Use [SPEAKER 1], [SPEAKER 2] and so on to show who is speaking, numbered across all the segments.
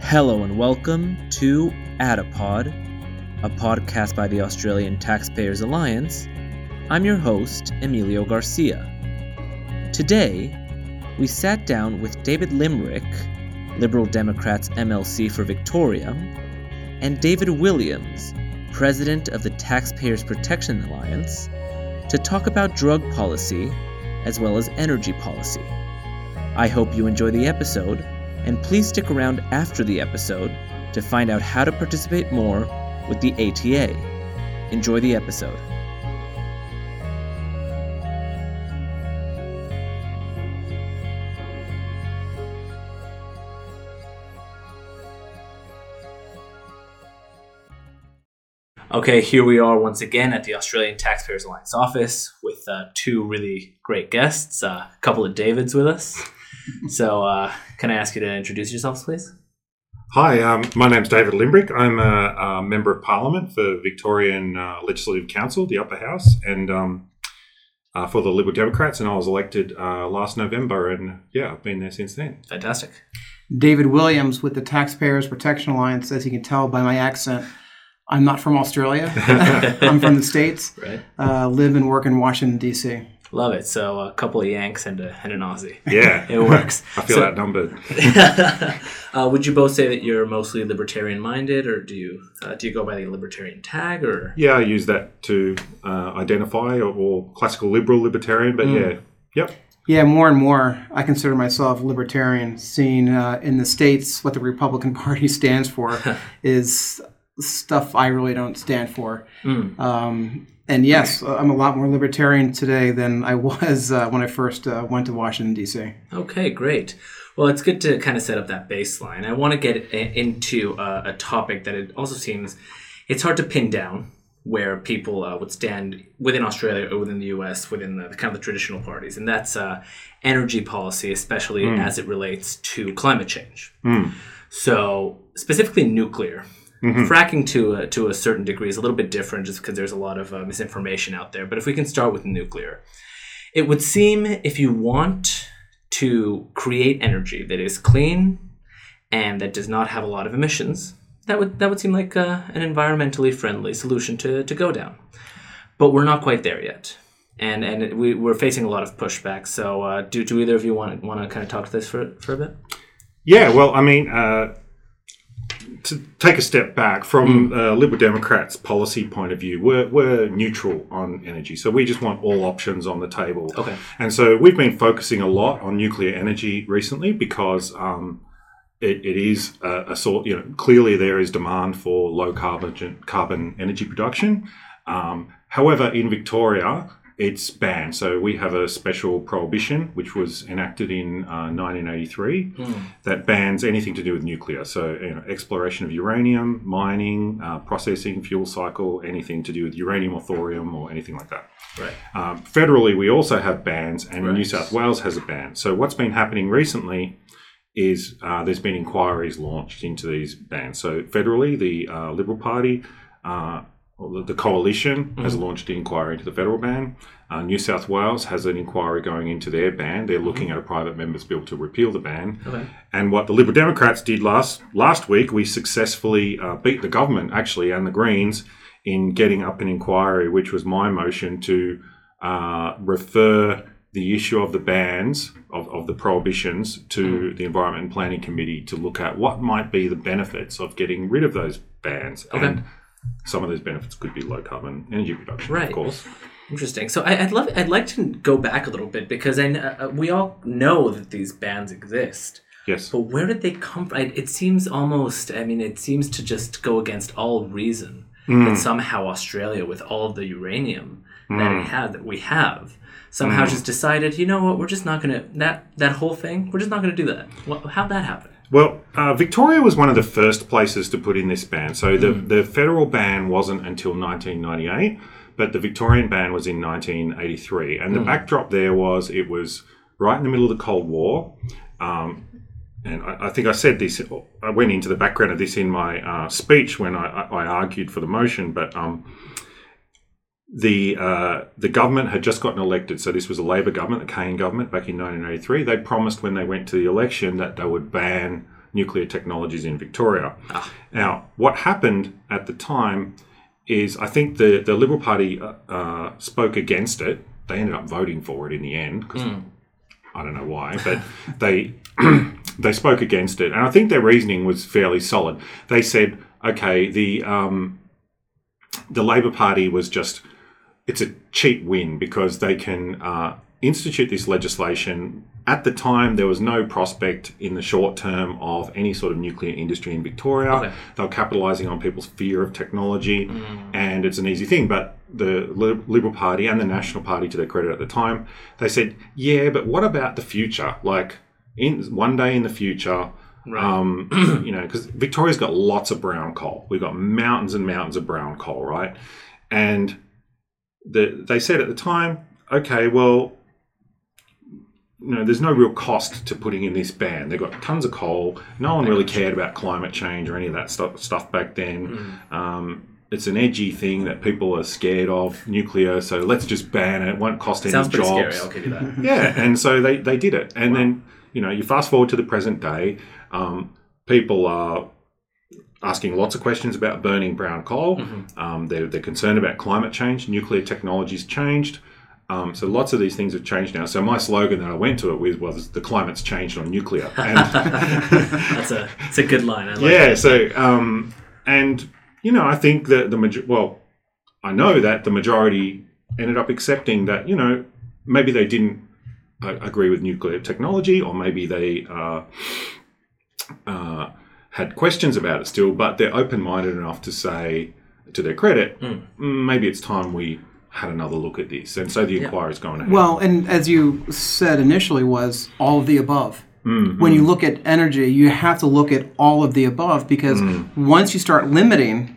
[SPEAKER 1] Hello and welcome to Adapod, a podcast by the Australian Taxpayers Alliance. I'm your host, Emilio Garcia. Today, we sat down with David Limbrick, Liberal Democrats MLC for Victoria, and David Williams, President of the Taxpayers Protection Alliance, to talk about drug policy as well as energy policy. I hope you enjoy the episode, and please stick around after the episode to find out how to participate more with the ATA. Enjoy the episode. Okay, here we are once again at the Australian Taxpayers Alliance office with uh, two really great guests, uh, a couple of Davids with us. So, uh, can I ask you to introduce yourselves, please?
[SPEAKER 2] Hi, um, my name's David Limbrick. I'm a, a member of Parliament for Victorian uh, Legislative Council, the Upper House, and um, uh, for the Liberal Democrats, and I was elected uh, last November, and yeah, I've been there since then.
[SPEAKER 1] Fantastic.
[SPEAKER 3] David Williams with the Taxpayers Protection Alliance. As you can tell by my accent, I'm not from Australia. I'm from the States.
[SPEAKER 1] Right.
[SPEAKER 3] Uh, live and work in Washington, D.C.
[SPEAKER 1] Love it. So, a couple of Yanks and, a, and an Aussie.
[SPEAKER 2] Yeah,
[SPEAKER 1] It works.
[SPEAKER 2] I feel
[SPEAKER 1] So-
[SPEAKER 2] outnumbered.
[SPEAKER 1] uh, would you both say that you're mostly libertarian minded, or do you uh, do you go by the libertarian tag, or
[SPEAKER 2] Yeah, I use that to uh, identify or, or classical liberal libertarian, but yeah, yep.
[SPEAKER 3] Yeah, more and more, I consider myself libertarian. Seeing uh, in the states what the Republican Party stands for is stuff I really don't stand for.
[SPEAKER 1] Mm.
[SPEAKER 3] Um, and yes, I'm a lot more libertarian today than I was uh, when I first uh, went to Washington D.C.
[SPEAKER 1] Okay, great. Well, it's good to kind of set up that baseline. I want to get into uh, a topic that it also seems it's hard to pin down where people uh, would stand within Australia or within the U.S. within the kind of the traditional parties, and that's uh, energy policy, especially as it relates to climate change. So, specifically nuclear. Fracking to a, to a certain degree is a little bit different just because there's a lot of uh, misinformation out there. But if we can start with nuclear, it would seem if you want to create energy that is clean and that does not have a lot of emissions, that would that would seem like uh, an environmentally friendly solution to, to go down. But we're not quite there yet, and and we, we're facing a lot of pushback. So, uh, do do either of you want want to kind of talk to this for for a bit?
[SPEAKER 2] Yeah, well, I mean, uh, to take a step back from uh, Liberal Democrats' policy point of view, we're, we're neutral on energy. So we just want all options on the table.
[SPEAKER 1] Okay.
[SPEAKER 2] And so we've been focusing a lot on nuclear energy recently because um, it, it is a, a sort, you know, clearly there is demand for low carbon, carbon energy production. Um, however, in Victoria, it's banned. So we have a special prohibition, which was enacted in uh, 1983, that bans anything to do with nuclear. So you know, exploration of uranium, mining, uh, processing, fuel cycle, anything to do with uranium or thorium or anything like that.
[SPEAKER 1] Right.
[SPEAKER 2] Um, federally, we also have bans, and
[SPEAKER 1] Right.
[SPEAKER 2] New South Wales has a ban. So what's been happening recently is uh, there's been inquiries launched into these bans. So federally, the uh, Liberal Party, uh, the, coalition, has launched an inquiry into the federal ban. Uh, New South Wales has an inquiry going into their ban. They're looking at a private member's bill to repeal the ban.
[SPEAKER 1] Okay.
[SPEAKER 2] And what the Liberal Democrats did last last week, we successfully uh, beat the government actually and the Greens in getting up an inquiry, which was my motion to uh, refer the issue of the bans of, of the prohibitions to the Environment and Planning Committee to look at what might be the benefits of getting rid of those bans.
[SPEAKER 1] Okay.
[SPEAKER 2] And some of those benefits could be low carbon energy production,
[SPEAKER 1] Right.
[SPEAKER 2] of course.
[SPEAKER 1] Interesting. So I, I'd love, I'd like to go back a little bit because I, uh, uh, we all know that these bans exist.
[SPEAKER 2] Yes.
[SPEAKER 1] But where did they come from? It seems almost, I mean, it seems to just go against all reason that mm. somehow Australia, with all of the uranium that mm. it has, that we have, somehow mm. just decided, you know what, we're just not going to, that, that whole thing, we're just not going to do that. What, how'd that happen?
[SPEAKER 2] Well, uh, Victoria was one of the first places to put in this ban. So the, the federal ban wasn't until 1998, but the Victorian ban was in 1983. And the backdrop there was it was right in the middle of the Cold War. Um, and I, I think I said this, I went into the background of this in my uh, speech when I, I I argued for the motion, but um, the uh, the government had just gotten elected. So this was a Labor government, the Cain government, back in 1983. They promised when they went to the election that they would ban nuclear technologies in Victoria. Now, what happened at the time is I think the, the Liberal Party uh, uh, spoke against it. They ended up voting for it in the end because I don't know why, but they they spoke against it, and I think their reasoning was fairly solid. They said, okay, the um, the Labor Party was just it's a cheap win because they can uh, institute this legislation. At the time, there was no prospect in the short term of any sort of nuclear industry in Victoria.
[SPEAKER 1] Okay.
[SPEAKER 2] They were capitalising on people's fear of technology, and it's an easy thing. But the Liberal Party and the National Party, to their credit at the time, they said, "Yeah, but what about the future? Like, in one day in the future."
[SPEAKER 1] Right.
[SPEAKER 2] Um, you know, because Victoria's got lots of brown coal. We've got mountains and mountains of brown coal, right? And the, they said at the time, okay, well, you know, there's no real cost to putting in this ban. They've got tons of coal. No one really cared about climate change or any of that stuff, stuff back then. Um, it's an edgy thing that people are scared of nuclear, so let's just ban it. It won't cost any
[SPEAKER 1] Sounds pretty
[SPEAKER 2] jobs.
[SPEAKER 1] scary. I'll give you that.
[SPEAKER 2] Yeah, and so they, they did it. And then, you know, you fast forward to the present day, um, people are asking lots of questions about burning brown coal. Um, they're, they're concerned about climate change. Nuclear technology's changed. Um, so lots of these things have changed now. So my slogan that I went to it with was "the climate's changed on nuclear." And
[SPEAKER 1] That's a it's a good line. I like
[SPEAKER 2] yeah,
[SPEAKER 1] it.
[SPEAKER 2] so um, and you know, I think that the major well, I know that the majority ended up accepting that you know maybe they didn't uh, agree with nuclear technology, or maybe they uh, uh, had questions about it still, but they're open-minded enough to say, to their credit. "Mm, maybe it's time we had another look at this, and so the inquiry's going ahead.
[SPEAKER 3] Well, and as you said initially, was all of the above. When you look at energy, you have to look at all of the above because once you start limiting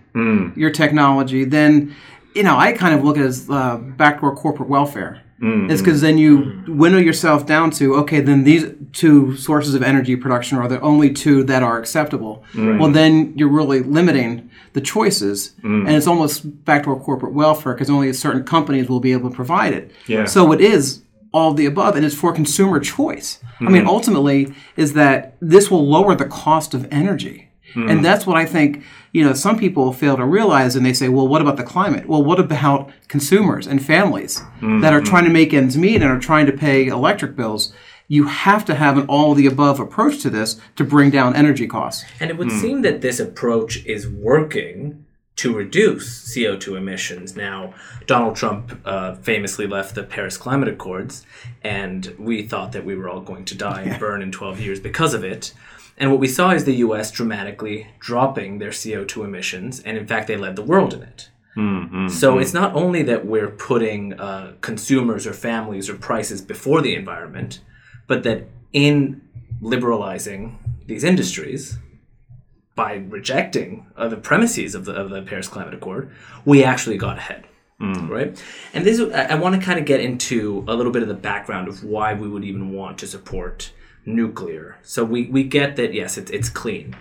[SPEAKER 3] your technology, then you know I kind of look at it as uh, backdoor corporate welfare. Mm-hmm. It's because then you winnow yourself down to okay, then these two sources of energy production are the only two that are acceptable. Well, then you're really limiting the choices, mm. and it's almost backdoor corporate welfare because only certain companies will be able to provide it.
[SPEAKER 2] Yeah.
[SPEAKER 3] So it is all of the above, and it's for consumer choice. I mean, mm-hmm. ultimately, is that this will lower the cost of energy. Mm. And that's what I think, you know, some people fail to realize and they say, well, what about the climate? Well, what about consumers and families that are trying to make ends meet and are trying to pay electric bills? You have to have an all of the above approach to this to bring down energy costs.
[SPEAKER 1] And it would seem that this approach is working to reduce CO2 emissions. Now, Donald Trump uh, famously left the Paris Climate Accords, and we thought that we were all going to die and burn in 12 years because of it. And what we saw is the US dramatically dropping their CO2 emissions, and in fact, they led the world in it. So it's not only that we're putting uh, consumers or families or prices before the environment, but that in liberalizing these industries, by rejecting uh, the premises of the, of the Paris Climate Accord, we actually got ahead. Right? And this, I, I want to kind of get into a little bit of the background of why we would even want to support nuclear. So we, we get that, yes, it's, it's clean.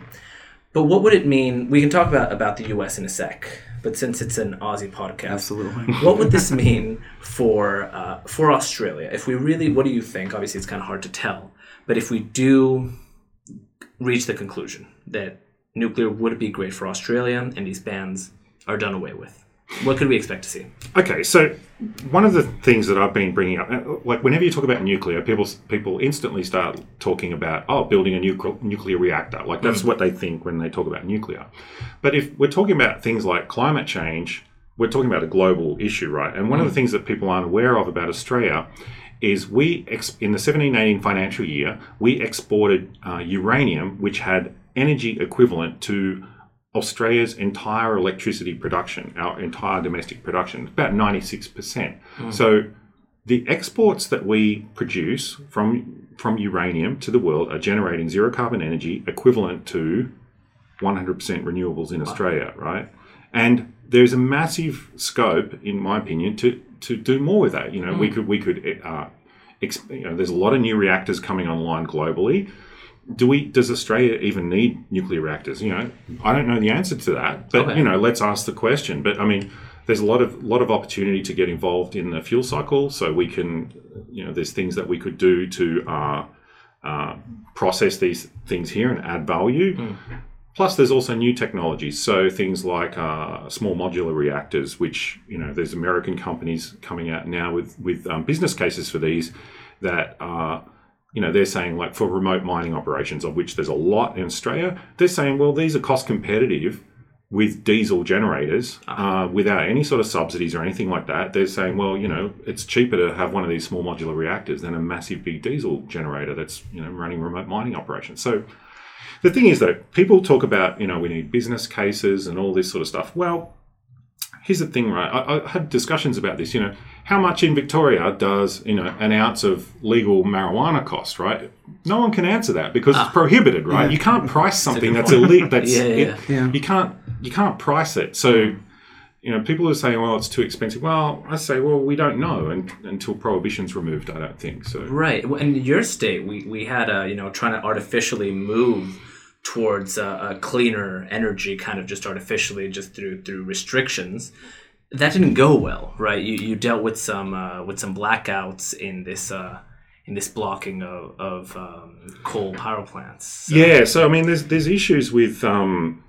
[SPEAKER 1] But what would it mean? We can talk about, about the US in a sec, but since it's an Aussie podcast,
[SPEAKER 3] Absolutely.
[SPEAKER 1] what would this mean for uh, for Australia? If we really, what do you think? Obviously, it's kind of hard to tell, but if we do reach the conclusion that nuclear would be great for Australia and these bans are done away with, what could we expect to see?
[SPEAKER 2] Okay, so one of the things that I've been bringing up, uh, like whenever you talk about nuclear, people people instantly start talking about oh, building a nuclear nuclear reactor. Like that's what they think when they talk about nuclear. But if we're talking about things like climate change, we're talking about a global issue, right? And one of the things that people aren't aware of about Australia is we ex- in the 1718 financial year we exported uh, uranium, which had energy equivalent to Australia's entire electricity production, our entire domestic production, about 96%. So the exports that we produce from from uranium to the world are generating zero carbon energy equivalent to 100% renewables in Australia, right? And there's a massive scope, in my opinion, to to do more with that. You know, we could we could uh, exp- you know, there's a lot of new reactors coming online globally do we does australia even need nuclear reactors you know i don't know the answer to that but
[SPEAKER 1] Okay.
[SPEAKER 2] you know let's ask the question but i mean there's a lot of lot of opportunity to get involved in the fuel cycle so we can you know there's things that we could do to uh, uh, process these things here and add value. Plus, there's also new technologies. So things like uh, small modular reactors, which you know, there's American companies coming out now with with um, business cases for these that are. You know, they're saying like for remote mining operations, of which there's a lot in Australia. They're saying, well, these are cost competitive with diesel generators uh, without any sort of subsidies or anything like that. They're saying, well, you know, it's cheaper to have one of these small modular reactors than a massive big diesel generator that's you know running remote mining operations. So the thing is, though, people talk about, you know, we need business cases and all this sort of stuff. Well, here's the thing, right? I, I had discussions about this. You know, how much in Victoria does, you know, an ounce of legal marijuana cost, right? No one can answer that because it's ah. prohibited, right? You can't price something
[SPEAKER 1] good
[SPEAKER 2] that's illegal. That's
[SPEAKER 1] Yeah, yeah,
[SPEAKER 2] it-
[SPEAKER 3] yeah.
[SPEAKER 2] You can't you can't price it. So you know, people are saying, "Well, it's too expensive." Well, I say, "Well, we don't know and, until prohibition's removed." I don't think so.
[SPEAKER 1] Right. Well, In your state, we, we had a, you know, trying to artificially move towards a, a cleaner energy, kind of just artificially, just through through restrictions. That didn't go well, right? You, you dealt with some uh, with some blackouts in this uh, in this blocking of, of um, coal power plants. So-
[SPEAKER 2] Yeah, so I mean, there's there's issues with um,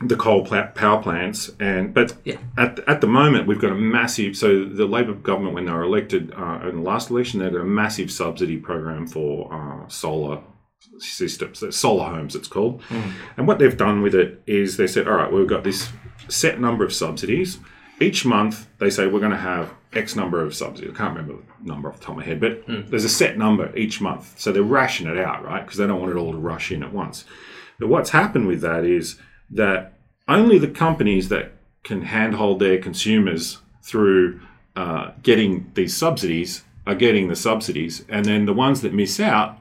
[SPEAKER 2] the coal pla- power plants, and but
[SPEAKER 1] Yeah.
[SPEAKER 2] at at the moment we've got a massive. So the Labor government, when they were elected uh, in the last election, they got a massive subsidy program for uh, solar systems, uh, solar homes, it's called. And what they've done with it is they said, all right, we've got this set number of subsidies. Each month, they say we're going to have X number of subsidies. I can't remember the number off the top of my head, but there's a set number each month. So they're ration it out, right? Because they don't want it all to rush in at once. But what's happened with that is that only the companies that can handhold their consumers through uh, getting these subsidies are getting the subsidies. And then the ones that miss out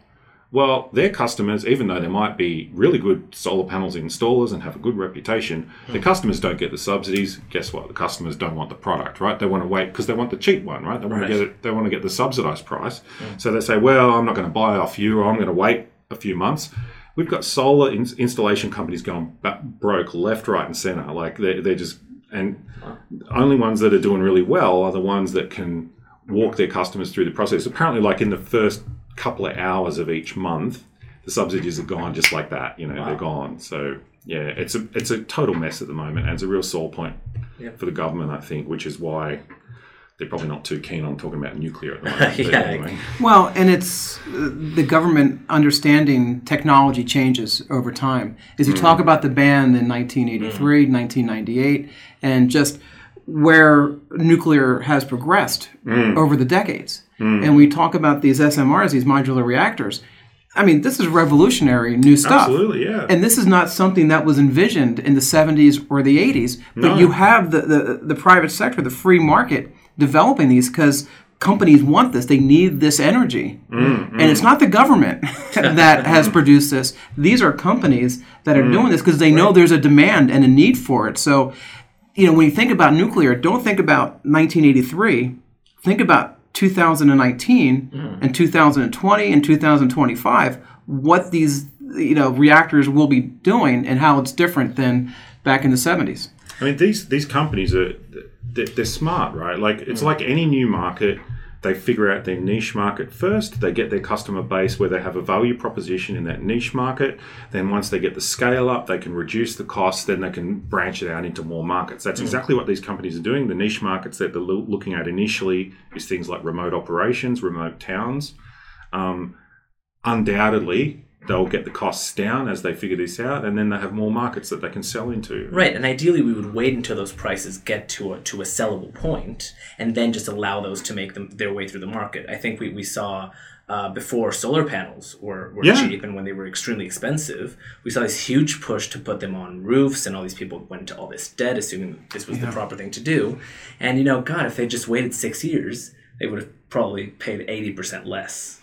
[SPEAKER 2] well, their customers, even though they might be really good solar panels installers and have a good reputation, the hmm. customers don't get the subsidies. Guess what? The customers don't want the product, right? They want to wait because they want the cheap one, right? They want
[SPEAKER 1] Right.
[SPEAKER 2] to get it. They want to get the subsidized price. Hmm. So they say, "Well, I'm not going to buy off you, or I'm going to wait a few months." We've got solar ins- installation companies going broke left, right, and center. Like they're, they're just and only ones that are doing really well are the ones that can walk their customers through the process. Apparently, like in the first couple of hours of each month, the subsidies are gone just like that. You know, they're gone. So yeah, it's a it's a total mess at the moment, and it's a real sore point
[SPEAKER 1] Yeah.
[SPEAKER 2] for the government, I think, which is why they're probably not too keen on talking about nuclear at the moment.
[SPEAKER 1] Yeah.
[SPEAKER 2] anyway.
[SPEAKER 3] Well, and it's uh, the government understanding technology changes over time. As you talk about the ban in 1983, 1998, and just where nuclear has progressed mm. over the decades. Mm. And we talk about these SMRs, these modular reactors. I mean, this is revolutionary new stuff.
[SPEAKER 2] Absolutely, yeah.
[SPEAKER 3] And this is not something that was envisioned in the 70s or the 80s, but you have the, the, the private sector, the free market, developing these because companies want this. They need this energy. Mm-hmm. And it's not the government that has produced this. These are companies that are mm. doing this because they know there's a demand and a need for it. So, you know, when you think about nuclear, don't think about 1983. Think about 2019 mm-hmm. and 2020 and 2025. What these you know reactors will be doing and how it's different than back in the 70s.
[SPEAKER 2] I mean, these these companies are they're, they're smart, right? Like it's mm. like any new market. They figure out their niche market first. They get their customer base where they have a value proposition in that niche market. Then once they get the scale up, they can reduce the costs. Then they can branch it out into more markets. That's exactly what these companies are doing. The niche markets that they're looking at initially is things like remote operations, remote towns. Um, undoubtedly, they'll get the costs down as they figure this out, and then they have more markets that they can sell into.
[SPEAKER 1] Right, and ideally we would wait until those prices get to a to a sellable point, and then just allow those to make them their way through the market. I think we, we saw uh, before solar panels were, were
[SPEAKER 2] Yeah.
[SPEAKER 1] cheap, and when they were extremely expensive, we saw this huge push to put them on roofs, and all these people went into all this debt, assuming this was the proper thing to do. And you know, God, if they just waited six years, they would have probably paid eighty percent less.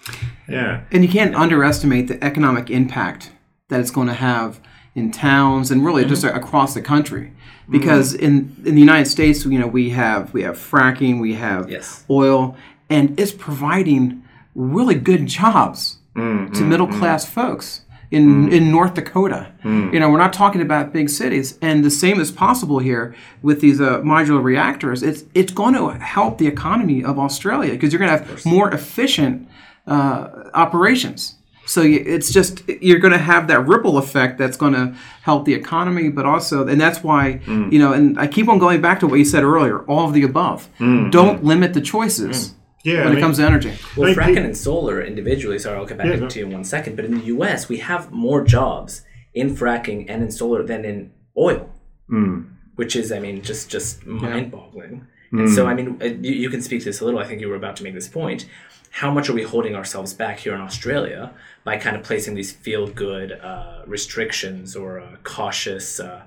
[SPEAKER 2] Yeah.
[SPEAKER 3] And you can't underestimate the economic impact that it's going to have in towns and really just mm-hmm. across the country. Mm-hmm. Because in, in the United States, you know, we have we have fracking, we have
[SPEAKER 1] Yes.
[SPEAKER 3] oil, and it's providing really good jobs mm-hmm. to middle class folks in, hmm. in North Dakota. Hmm. You know, we're not talking about big cities, and the same is possible here with these uh, modular reactors. It's it's going to help the economy of Australia because you're going to have more efficient uh, operations. So it's just you're going to have that ripple effect that's going to help the economy, but also, and that's why hmm. you know. And I keep on going back to what you said earlier: all of the above. Don't limit the choices
[SPEAKER 2] Yeah,
[SPEAKER 3] when
[SPEAKER 2] I
[SPEAKER 3] it
[SPEAKER 2] mean-
[SPEAKER 3] comes to energy.
[SPEAKER 1] Well,
[SPEAKER 2] mean,
[SPEAKER 1] fracking and solar individually, sorry, I'll get back
[SPEAKER 2] Yeah, no.
[SPEAKER 1] to you in one second, but in the US, we have more jobs in fracking and in solar than in oil,
[SPEAKER 2] Hmm.
[SPEAKER 1] which is, I mean, just just mind boggling. And so, I mean, uh, you, you can speak to this a little. I think you were about to make this point. How much are we holding ourselves back here in Australia by kind of placing these feel good uh, restrictions or uh, cautious, uh,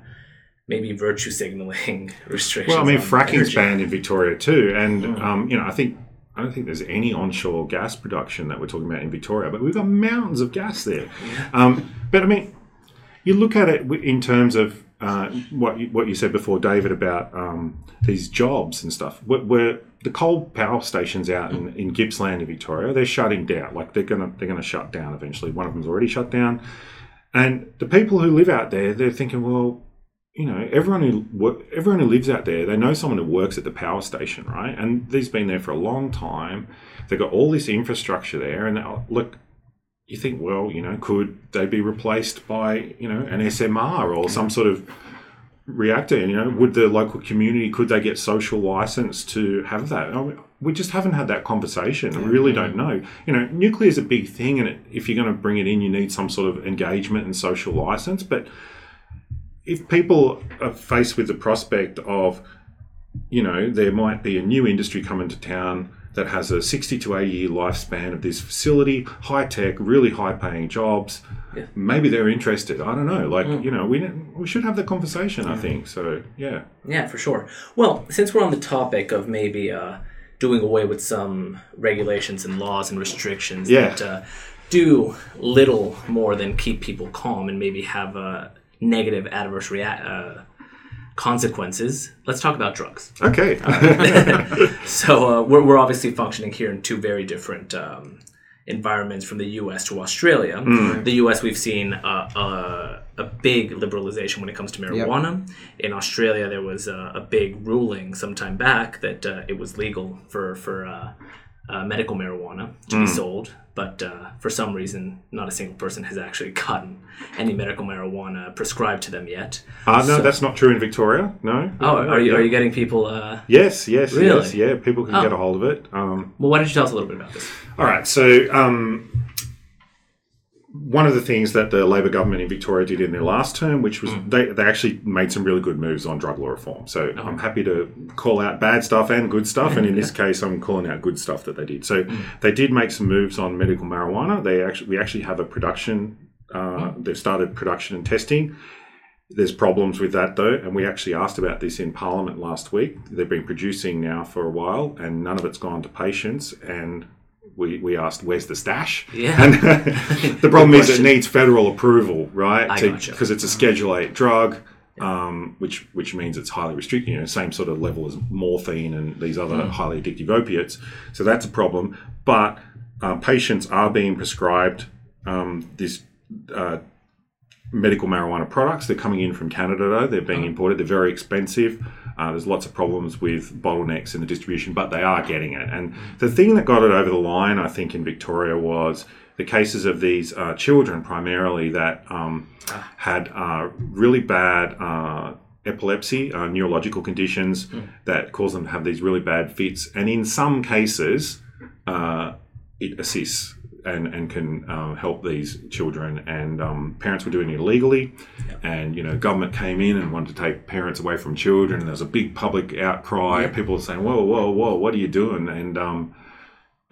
[SPEAKER 1] maybe virtue signaling restrictions?
[SPEAKER 2] Well, I mean,
[SPEAKER 1] on
[SPEAKER 2] fracking's
[SPEAKER 1] energy?
[SPEAKER 2] banned in Victoria too, and
[SPEAKER 1] Mm.
[SPEAKER 2] um, you know, I think I don't think there's any onshore gas production that we're talking about in Victoria, but we've got mountains of gas there. Um, but I mean, you look at it in terms of uh, what you, what you said before, David, about um, these jobs and stuff. Where, where the coal power stations out in, in Gippsland in Victoria, they're shutting down. Like they're gonna they're gonna shut down eventually. One of them's already shut down, and the people who live out there, they're thinking, well, you know, everyone who everyone who lives out there, they know someone who works at the power station, right? And they've been there for a long time. They've got all this infrastructure there, and uh, look, you think, well, you know, could they be replaced by, you know, an SMR or some sort of reactor? You know, would the local community could they get social license to have that? I mean, we just haven't had that conversation. We really don't know. You know, nuclear is a big thing, and it, if you're going to bring it in, you need some sort of engagement and social license, but if people are faced with the prospect of, you know, there might be a new industry coming to town that has a 60 to 80 year lifespan of this facility, high tech, really high paying jobs,
[SPEAKER 1] Yeah.
[SPEAKER 2] maybe they're interested. I don't know. Like, you know, we, we should have the conversation, I think. So, yeah.
[SPEAKER 1] Yeah, for sure. Well, since we're on the topic of maybe uh, doing away with some regulations and laws and restrictions
[SPEAKER 2] Yeah.
[SPEAKER 1] that uh, do little more than keep people calm and maybe have uh, negative adverse uh, consequences, let's talk about drugs.
[SPEAKER 2] Okay.
[SPEAKER 1] So uh, we're, we're obviously functioning here in two very different um, environments from the U.S. to Australia.
[SPEAKER 2] Hmm.
[SPEAKER 1] The U.S. we've seen uh, uh, a big liberalization when it comes to marijuana. In Australia, there was a, a big ruling some time back that uh, it was legal for for uh, medical marijuana to
[SPEAKER 2] Hmm.
[SPEAKER 1] be sold, but uh, for some reason, not a single person has actually gotten any medical marijuana prescribed to them yet.
[SPEAKER 2] uh, no, that's not true in Victoria. No.
[SPEAKER 1] Oh, are you, are you getting people? Uh,
[SPEAKER 2] Yes, yes,
[SPEAKER 1] Really?
[SPEAKER 2] yes. Yeah, people can
[SPEAKER 1] Oh.
[SPEAKER 2] get a hold of it. Um,
[SPEAKER 1] well, why don't you tell us a little bit about this?
[SPEAKER 2] All right. So, um, one of the things that the Labor government in Victoria did in their last term, which was mm. they, they actually made some really good moves on drug law reform. So, I'm happy to call out bad stuff and good stuff. And in this case, I'm calling out good stuff that they did. So, mm. they did make some moves on medical marijuana. They actually we actually have a production. Uh, mm. They've started production and testing. There's problems with that though, and we actually asked about this in Parliament last week. They've been producing now for a while, and none of it's gone to patients. And we, we asked, "Where's the stash?"
[SPEAKER 1] Yeah.
[SPEAKER 2] And the problem is it needs federal approval, right? Because
[SPEAKER 1] gotcha.
[SPEAKER 2] it's a Schedule Eight drug, um, which which means it's highly restricted. You know, same sort of level as morphine and these other
[SPEAKER 1] Hmm.
[SPEAKER 2] highly addictive opiates. So that's a problem. But um, patients are being prescribed um, this. Uh, medical marijuana products. They're coming in from Canada, though. They're being imported. They're very expensive. Uh, there's lots of problems with bottlenecks in the distribution, but they are getting it. And the thing that got it over the line, I think, in Victoria was the cases of these uh, children primarily that um, had uh, really bad. Uh, Epilepsy, uh, neurological conditions that cause them to have these really bad fits, and in some cases, uh, it assists and, and can uh, help these children. And um, parents were doing it illegally, and you know, government came in and wanted to take parents away from children. And there was a big public outcry. People were saying, "Whoa, whoa, whoa! What are you doing?" And um,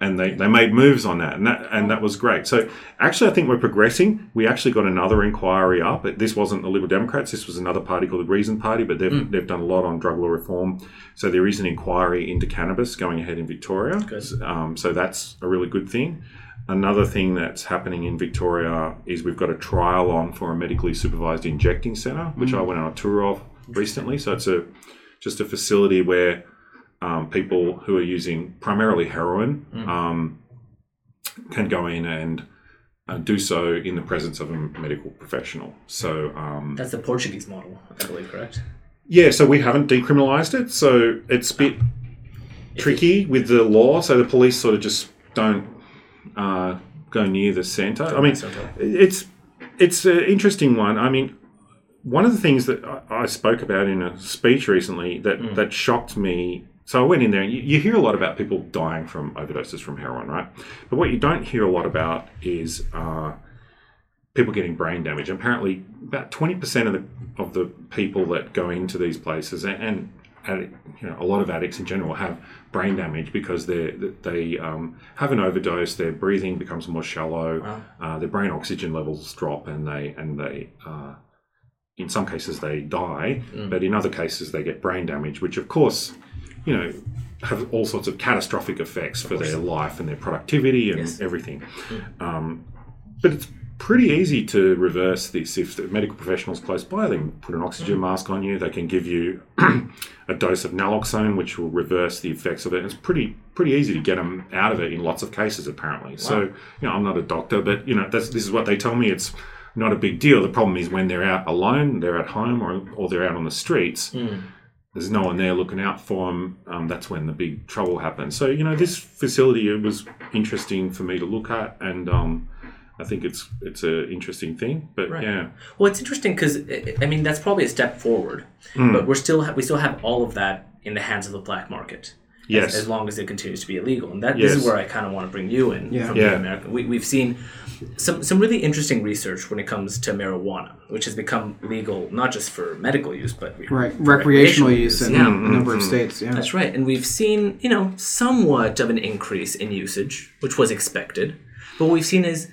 [SPEAKER 2] and they, they made moves on that, and that and that was great. So actually, I think we're progressing. We actually got another inquiry up. This wasn't the Liberal Democrats. This was another party called the Reason Party, but they've they've done a lot on drug law reform. So there is an inquiry into cannabis going ahead in Victoria. Um, so that's a really good thing. Another thing that's happening in Victoria is we've got a trial on for a medically supervised injecting centre, which I went on a tour of recently. So it's a just a facility where um, people who are using primarily heroin um, can go in and uh, do so in the presence of a medical professional. So um,
[SPEAKER 1] That's the Portuguese model, I believe, correct?
[SPEAKER 2] yeah, so we haven't decriminalised it, so it's a bit tricky with the law. So the police sort of just don't uh, go near the center. I mean,
[SPEAKER 1] Center.
[SPEAKER 2] it's it's an interesting one. I mean, one of the things that I, I spoke about in a speech recently that
[SPEAKER 1] Mm.
[SPEAKER 2] that shocked me. So I went in there, and you, you hear a lot about people dying from overdoses from heroin, right? But what you don't hear a lot about is uh, people getting brain damage. Apparently, about twenty percent of the of the people that go into these places and, and you know a lot of addicts in general have brain damage because they they um, have an overdose. Their breathing becomes more shallow. Uh, their brain oxygen levels drop, and they and they. Uh, in some cases, they die, but in other cases, they get brain damage, which, of course, you know, have all sorts of catastrophic effects for their life and their productivity and
[SPEAKER 1] Yes.
[SPEAKER 2] everything. Um, but it's pretty easy to reverse this if the medical professionals close by. They can put an oxygen mask on you. They can give you a dose of naloxone, which will reverse the effects of it. It's pretty pretty easy to get them out of it in lots of cases, apparently. So you know, I'm not a doctor, but you know, that's, this is what they tell me. It's not a big deal. The problem is when they're out alone, they're at home, or, or they're out on the streets there's no one there looking out for them, um, that's when the big trouble happens. So, you know, this facility it was interesting for me to look at, and um, I think it's it's an interesting thing. But
[SPEAKER 1] Right.
[SPEAKER 2] yeah,
[SPEAKER 1] Well, it's interesting because I mean that's probably a step forward,
[SPEAKER 2] Hmm.
[SPEAKER 1] but we're still ha- we still have all of that in the hands of the black market.
[SPEAKER 2] Yes.
[SPEAKER 1] As, as long as it continues to be illegal, and that this is where I kind of want to bring you in
[SPEAKER 3] Yeah.
[SPEAKER 1] from
[SPEAKER 2] Yeah.
[SPEAKER 1] the American. We, we've seen some some really interesting research when it comes to marijuana, which has become legal not just for medical use, but
[SPEAKER 3] Right,
[SPEAKER 1] for
[SPEAKER 3] recreational use in
[SPEAKER 1] Yeah.
[SPEAKER 3] a number of states. Yeah,
[SPEAKER 1] That's right. And we've seen, you know, somewhat of an increase in usage, which was expected. But what we've seen is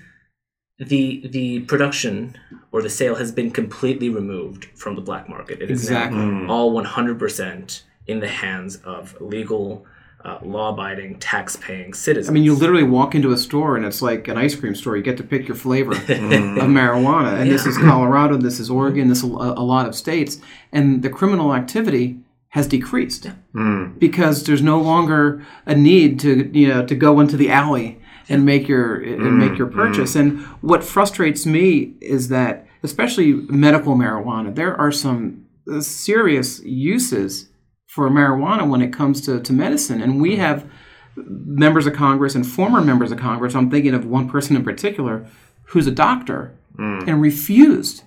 [SPEAKER 1] the the production or the sale has been completely removed from the black market. It is now
[SPEAKER 3] Exactly.
[SPEAKER 1] all 100% in the hands of legal, uh, law-abiding, tax-paying citizens.
[SPEAKER 3] I mean, you literally walk into a store and it's like an ice cream store. You get to pick your flavor of marijuana, and this is Colorado, this is Oregon, this is a, a lot of states, and the criminal activity has decreased because there's no longer a need to you know to go into the alley and make your and make your mm, purchase. Mm. And what frustrates me is that, especially medical marijuana, there are some uh, serious uses for marijuana when it comes to, to medicine, and we mm. have members of Congress and former members of Congress. I'm thinking of one person in particular who's a doctor and refused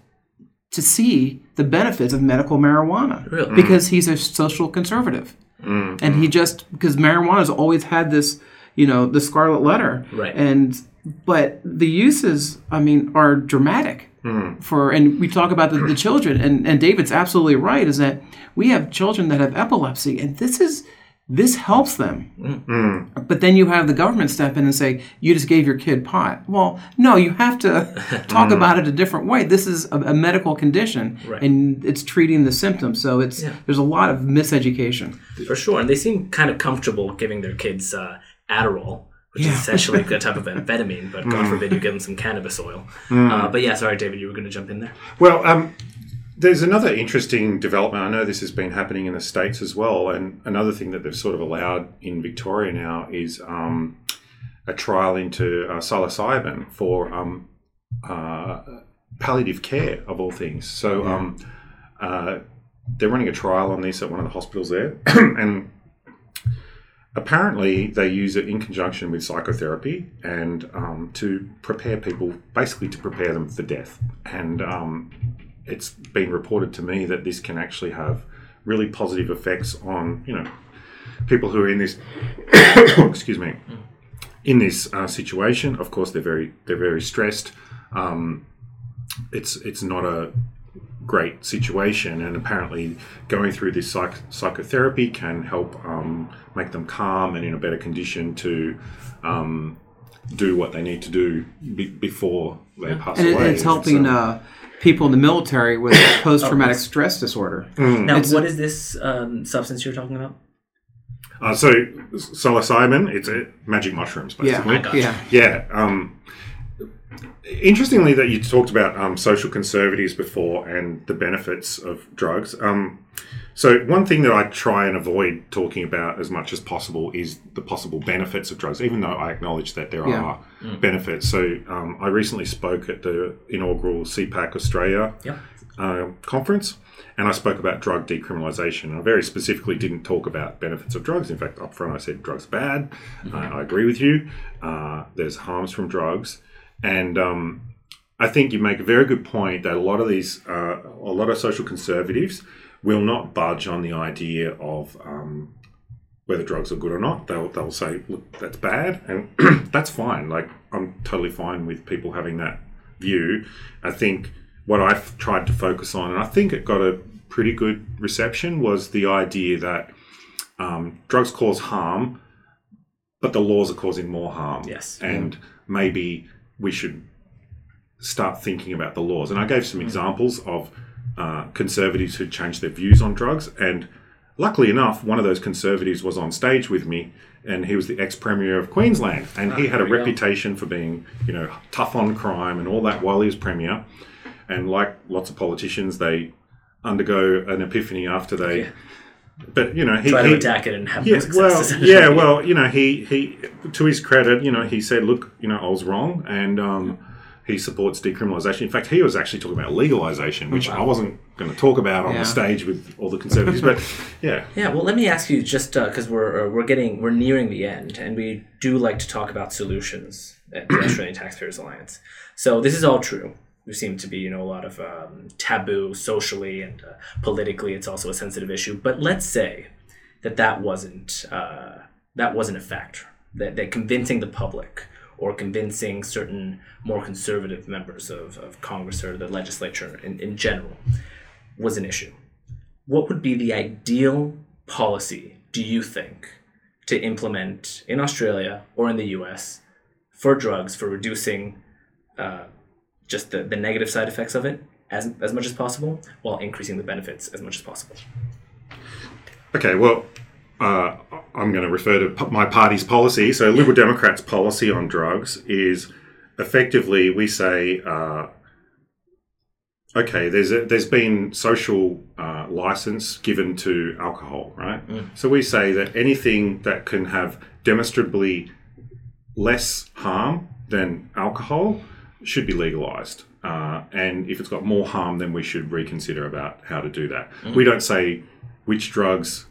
[SPEAKER 3] to see the benefits of medical marijuana
[SPEAKER 1] Really?
[SPEAKER 3] because he's a social conservative. And he just because marijuana has always had this, you know, the scarlet letter.
[SPEAKER 1] Right.
[SPEAKER 3] And but the uses, I mean, are dramatic hmm. for and we talk about the, the children and, and David's absolutely right, is that we have children that have epilepsy and this is this helps them. Hmm. But then you have the government step in and say, you just gave your kid pot. Well, no, you have to talk hmm. about it a different way. This is a, a medical condition
[SPEAKER 1] Right.
[SPEAKER 3] and it's treating the symptoms. So it's
[SPEAKER 1] Yeah.
[SPEAKER 3] there's a lot of miseducation.
[SPEAKER 1] For sure. And they seem kind of comfortable giving their kids uh, Adderall, which
[SPEAKER 3] Yeah.
[SPEAKER 1] is essentially a type of amphetamine, but God forbid you give them some cannabis oil. Uh, but yeah, sorry, David, you were going to jump in there.
[SPEAKER 2] Well, um, there's another interesting development. I know this has been happening in the States as well. And another thing that they've sort of allowed in Victoria now is um, a trial into uh, psilocybin for um, uh, palliative care, of all things. So um, uh, they're running a trial on this at one of the hospitals there. and apparently they use it in conjunction with psychotherapy and um, to prepare people, basically to prepare them for death. And um, it's been reported to me that this can actually have really positive effects on, you know, people who are in this, excuse me, in this uh, situation. Of course, they're very they're very stressed. Um, it's it's not a great situation, and apparently going through this psych- psychotherapy can help um, make them calm and in a better condition to um, do what they need to do be- before they pass
[SPEAKER 3] And it,
[SPEAKER 2] away.
[SPEAKER 3] it's helping
[SPEAKER 2] So-
[SPEAKER 3] uh, people in the military with post traumatic stress disorder.
[SPEAKER 1] Now,
[SPEAKER 3] It's-
[SPEAKER 1] what is this um, substance you're talking about?
[SPEAKER 2] Uh, so psilocybin, it's a magic mushrooms, basically.
[SPEAKER 3] Yeah, yeah.
[SPEAKER 2] Yeah. Um, interestingly, that you talked about um, social conservatives before and the benefits of drugs. Um, so one thing that I try and avoid talking about as much as possible is the possible benefits of drugs, even though I acknowledge that there
[SPEAKER 3] Yeah.
[SPEAKER 2] are benefits. So um, I recently spoke at the inaugural CPAC Australia
[SPEAKER 1] Yep.
[SPEAKER 2] uh, conference, and I spoke about drug decriminalisation. I very specifically didn't talk about benefits of drugs. In fact, up front, I said drugs are bad.
[SPEAKER 1] Mm-hmm.
[SPEAKER 2] I, I agree with you. Uh, there's harms from drugs, and um, I think you make a very good point that a lot of these, uh, a lot of social conservatives will not budge on the idea of um, whether drugs are good or not. They'll, they'll say, look, that's bad, and that's fine. Like, I'm totally fine with people having that view. I think what I've tried to focus on, and I think it got a pretty good reception, was the idea that um, drugs cause harm, but the laws are causing more harm.
[SPEAKER 1] Yes.
[SPEAKER 2] And maybe we should start thinking about the laws. And I gave some examples of uh, conservatives who changed their views on drugs. And luckily enough, one of those conservatives was on stage with me, and he was the ex premier of Queensland, and he had a reputation for being, you know, tough on crime and all that while he was premier. And like lots of politicians, they undergo an epiphany after they.
[SPEAKER 1] Yeah.
[SPEAKER 2] But you know, he,
[SPEAKER 1] Try to
[SPEAKER 2] he-
[SPEAKER 1] attack it and have
[SPEAKER 2] yeah,
[SPEAKER 1] no success.
[SPEAKER 2] well, yeah, well, you know, he he to his credit, you know, he said, look, you know, I was wrong, and um, he supports decriminalisation. In fact, he was actually talking about legalisation, which I wasn't going to talk about on
[SPEAKER 3] Yeah.
[SPEAKER 2] the stage with all the conservatives, but yeah,
[SPEAKER 1] Yeah, well, let me ask you just because we're uh, we're getting we're nearing the end, and we do like to talk about solutions at the Australian Taxpayers Alliance. So this is all true. There seem to be you know a lot of um, taboo socially and uh, politically. It's also a sensitive issue. But let's say that that wasn't uh, that wasn't a factor. That that convincing the public or convincing certain more conservative members of, of Congress or the legislature in, in general was an issue what would be the ideal policy do you think to implement in Australia or in the US for drugs for reducing uh, just the, the negative side effects of it as, as much as possible while increasing the benefits as much as possible?
[SPEAKER 2] Okay, well, uh, I'm going to refer to my party's policy. So, Liberal Democrats' policy on drugs is effectively we say, uh, okay, there's a, there's been social uh, license given to alcohol, right? So we say that anything that can have demonstrably less harm than alcohol should be legalized. Uh, and if it's got more harm, then we should reconsider about how to do that. We don't say which drugs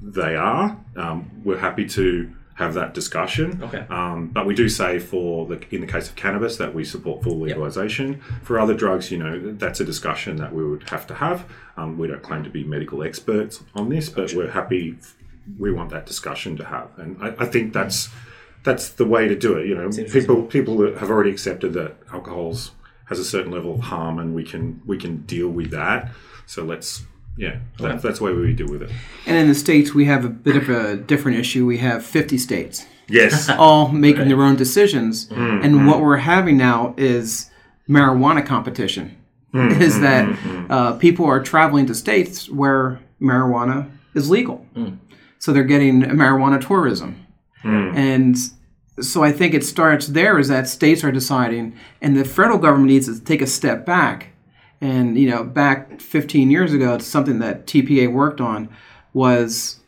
[SPEAKER 2] they are. Um, we're happy to have that discussion.
[SPEAKER 1] Okay.
[SPEAKER 2] Um, but we do say for the in the case of cannabis that we support full legalization. For other drugs, you know, that's a discussion that we would have to have. Um, we don't claim to be medical experts on this, but we're happy. We want that discussion to have, and I, I think that's that's the way to do it. You know, people people that have already accepted that alcohol's has a certain level of harm, and we can we can deal with that. So let's yeah, that, that's the way we deal with it.
[SPEAKER 3] And in the states, we have a bit of a different issue. We have 50 states
[SPEAKER 2] Yes.
[SPEAKER 3] all making their own decisions,
[SPEAKER 2] Mm-hmm.
[SPEAKER 3] and what we're having now is marijuana competition.
[SPEAKER 2] Mm-hmm.
[SPEAKER 3] Is that uh, people are traveling to states where marijuana is legal,
[SPEAKER 2] Mm.
[SPEAKER 3] so they're getting marijuana tourism,
[SPEAKER 2] Mm.
[SPEAKER 3] and so I think it starts there. Is that states are deciding, and the federal government needs to take a step back. And you know, back 15 years ago, it's something that TPA worked on was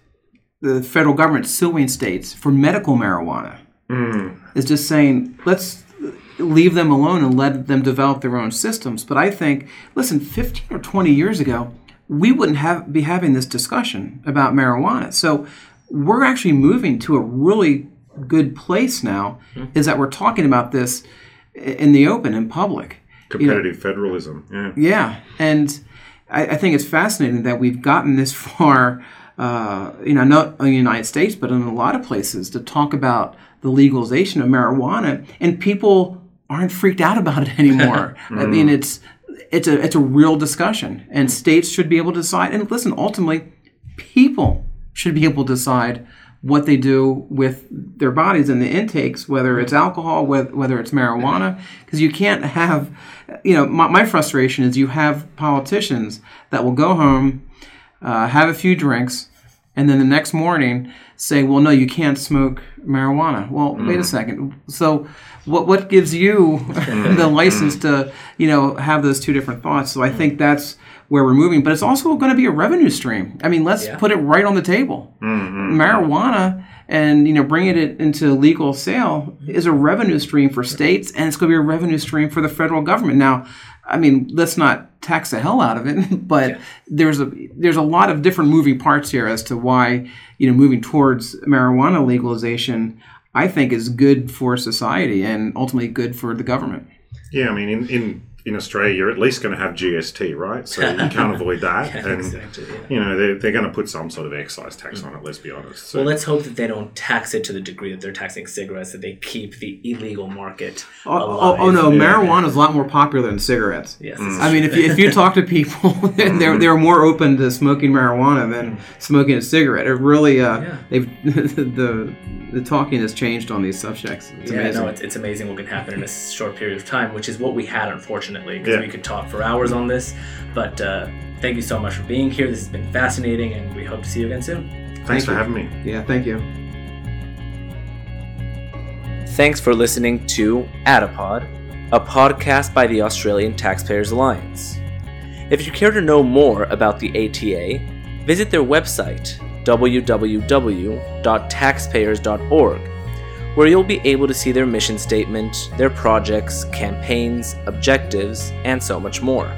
[SPEAKER 3] the federal government suing states for medical marijuana. Hmm. Is just saying, let's leave them alone and let them develop their own systems. But I think, listen, 15 or 20 years ago, we wouldn't have be having this discussion about marijuana. So we're actually moving to a really good place now. Is that we're talking about this in the open, in public.
[SPEAKER 2] Competitive federalism. Yeah.
[SPEAKER 3] Yeah, and I, I think it's fascinating that we've gotten this far. Uh, you know, not in the United States, but in a lot of places, to talk about the legalization of marijuana, and people aren't freaked out about it anymore. I mean, it's it's a it's a real discussion, and states should be able to decide. And listen, ultimately, people should be able to decide what they do with their bodies and the intakes, whether it's mm-hmm. alcohol, whether, it's marijuana, because you can't have, you know, my, my frustration is you have politicians that will go home, uh, have a few drinks, and then the next morning say, well, no, you can't smoke marijuana. Well, wait a mm. second. So what, what gives you mm-hmm. the license mm. to, you know, have those two different thoughts? So I think mm. that's where we're moving, but it's also going to be a revenue stream. I mean, let's
[SPEAKER 1] Yeah.
[SPEAKER 3] put it right on the table. Mm-hmm. Marijuana and you know bringing it into legal sale is a revenue stream for states, and it's going to be a revenue stream for the federal government. Now, I mean, let's not tax the hell out of it, but
[SPEAKER 1] Yeah.
[SPEAKER 3] there's a there's a lot of different moving parts here as to why you know moving towards marijuana legalization, I think, is good for society and ultimately good for the government.
[SPEAKER 2] Yeah, I mean, in, in, in Australia, you're at least going to have GST, right? So you can't avoid that.
[SPEAKER 1] Yeah,
[SPEAKER 2] and,
[SPEAKER 1] exactly, yeah.
[SPEAKER 2] you know, they're, they're going to put some sort of excise tax on it, let's be honest. So,
[SPEAKER 1] Well, let's hope that they don't tax it to the degree that they're taxing cigarettes, that they keep the illegal market
[SPEAKER 3] Oh, oh,
[SPEAKER 1] alive.
[SPEAKER 3] oh no,
[SPEAKER 2] Yeah.
[SPEAKER 3] marijuana is a lot more popular than cigarettes.
[SPEAKER 1] Yes. Mm.
[SPEAKER 3] I mean, if you, if you talk to people, they're mm-hmm. they're more open to smoking marijuana than mm. smoking a cigarette. It really, uh,
[SPEAKER 1] Yeah.
[SPEAKER 3] they've the the talking has changed on these subjects. It's
[SPEAKER 1] yeah,
[SPEAKER 3] amazing.
[SPEAKER 1] no, it's, it's amazing what can happen in a short period of time, which is what we had, unfortunately, because
[SPEAKER 2] Yeah.
[SPEAKER 1] we could talk for hours on this. But uh, thank you so much for being here. This has been fascinating, and we hope to see you again soon.
[SPEAKER 2] thanks
[SPEAKER 3] thank
[SPEAKER 2] for
[SPEAKER 3] you.
[SPEAKER 2] having me.
[SPEAKER 3] yeah, thank you.
[SPEAKER 1] Thanks for listening to Adipod, a podcast by the Australian Taxpayers Alliance. If you care to know more about the ATA, visit their website www.taxpayers.org, where you'll be able to see their mission statement, their projects, campaigns, objectives, and so much more.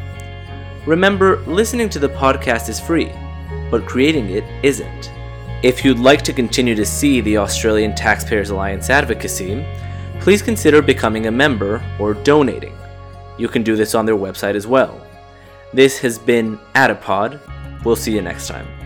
[SPEAKER 1] Remember, listening to the podcast is free, but creating it isn't. If you'd like to continue to see the Australian Taxpayers Alliance advocacy, please consider becoming a member or donating. You can do this on their website as well. This has been Adipod. We'll see you next time.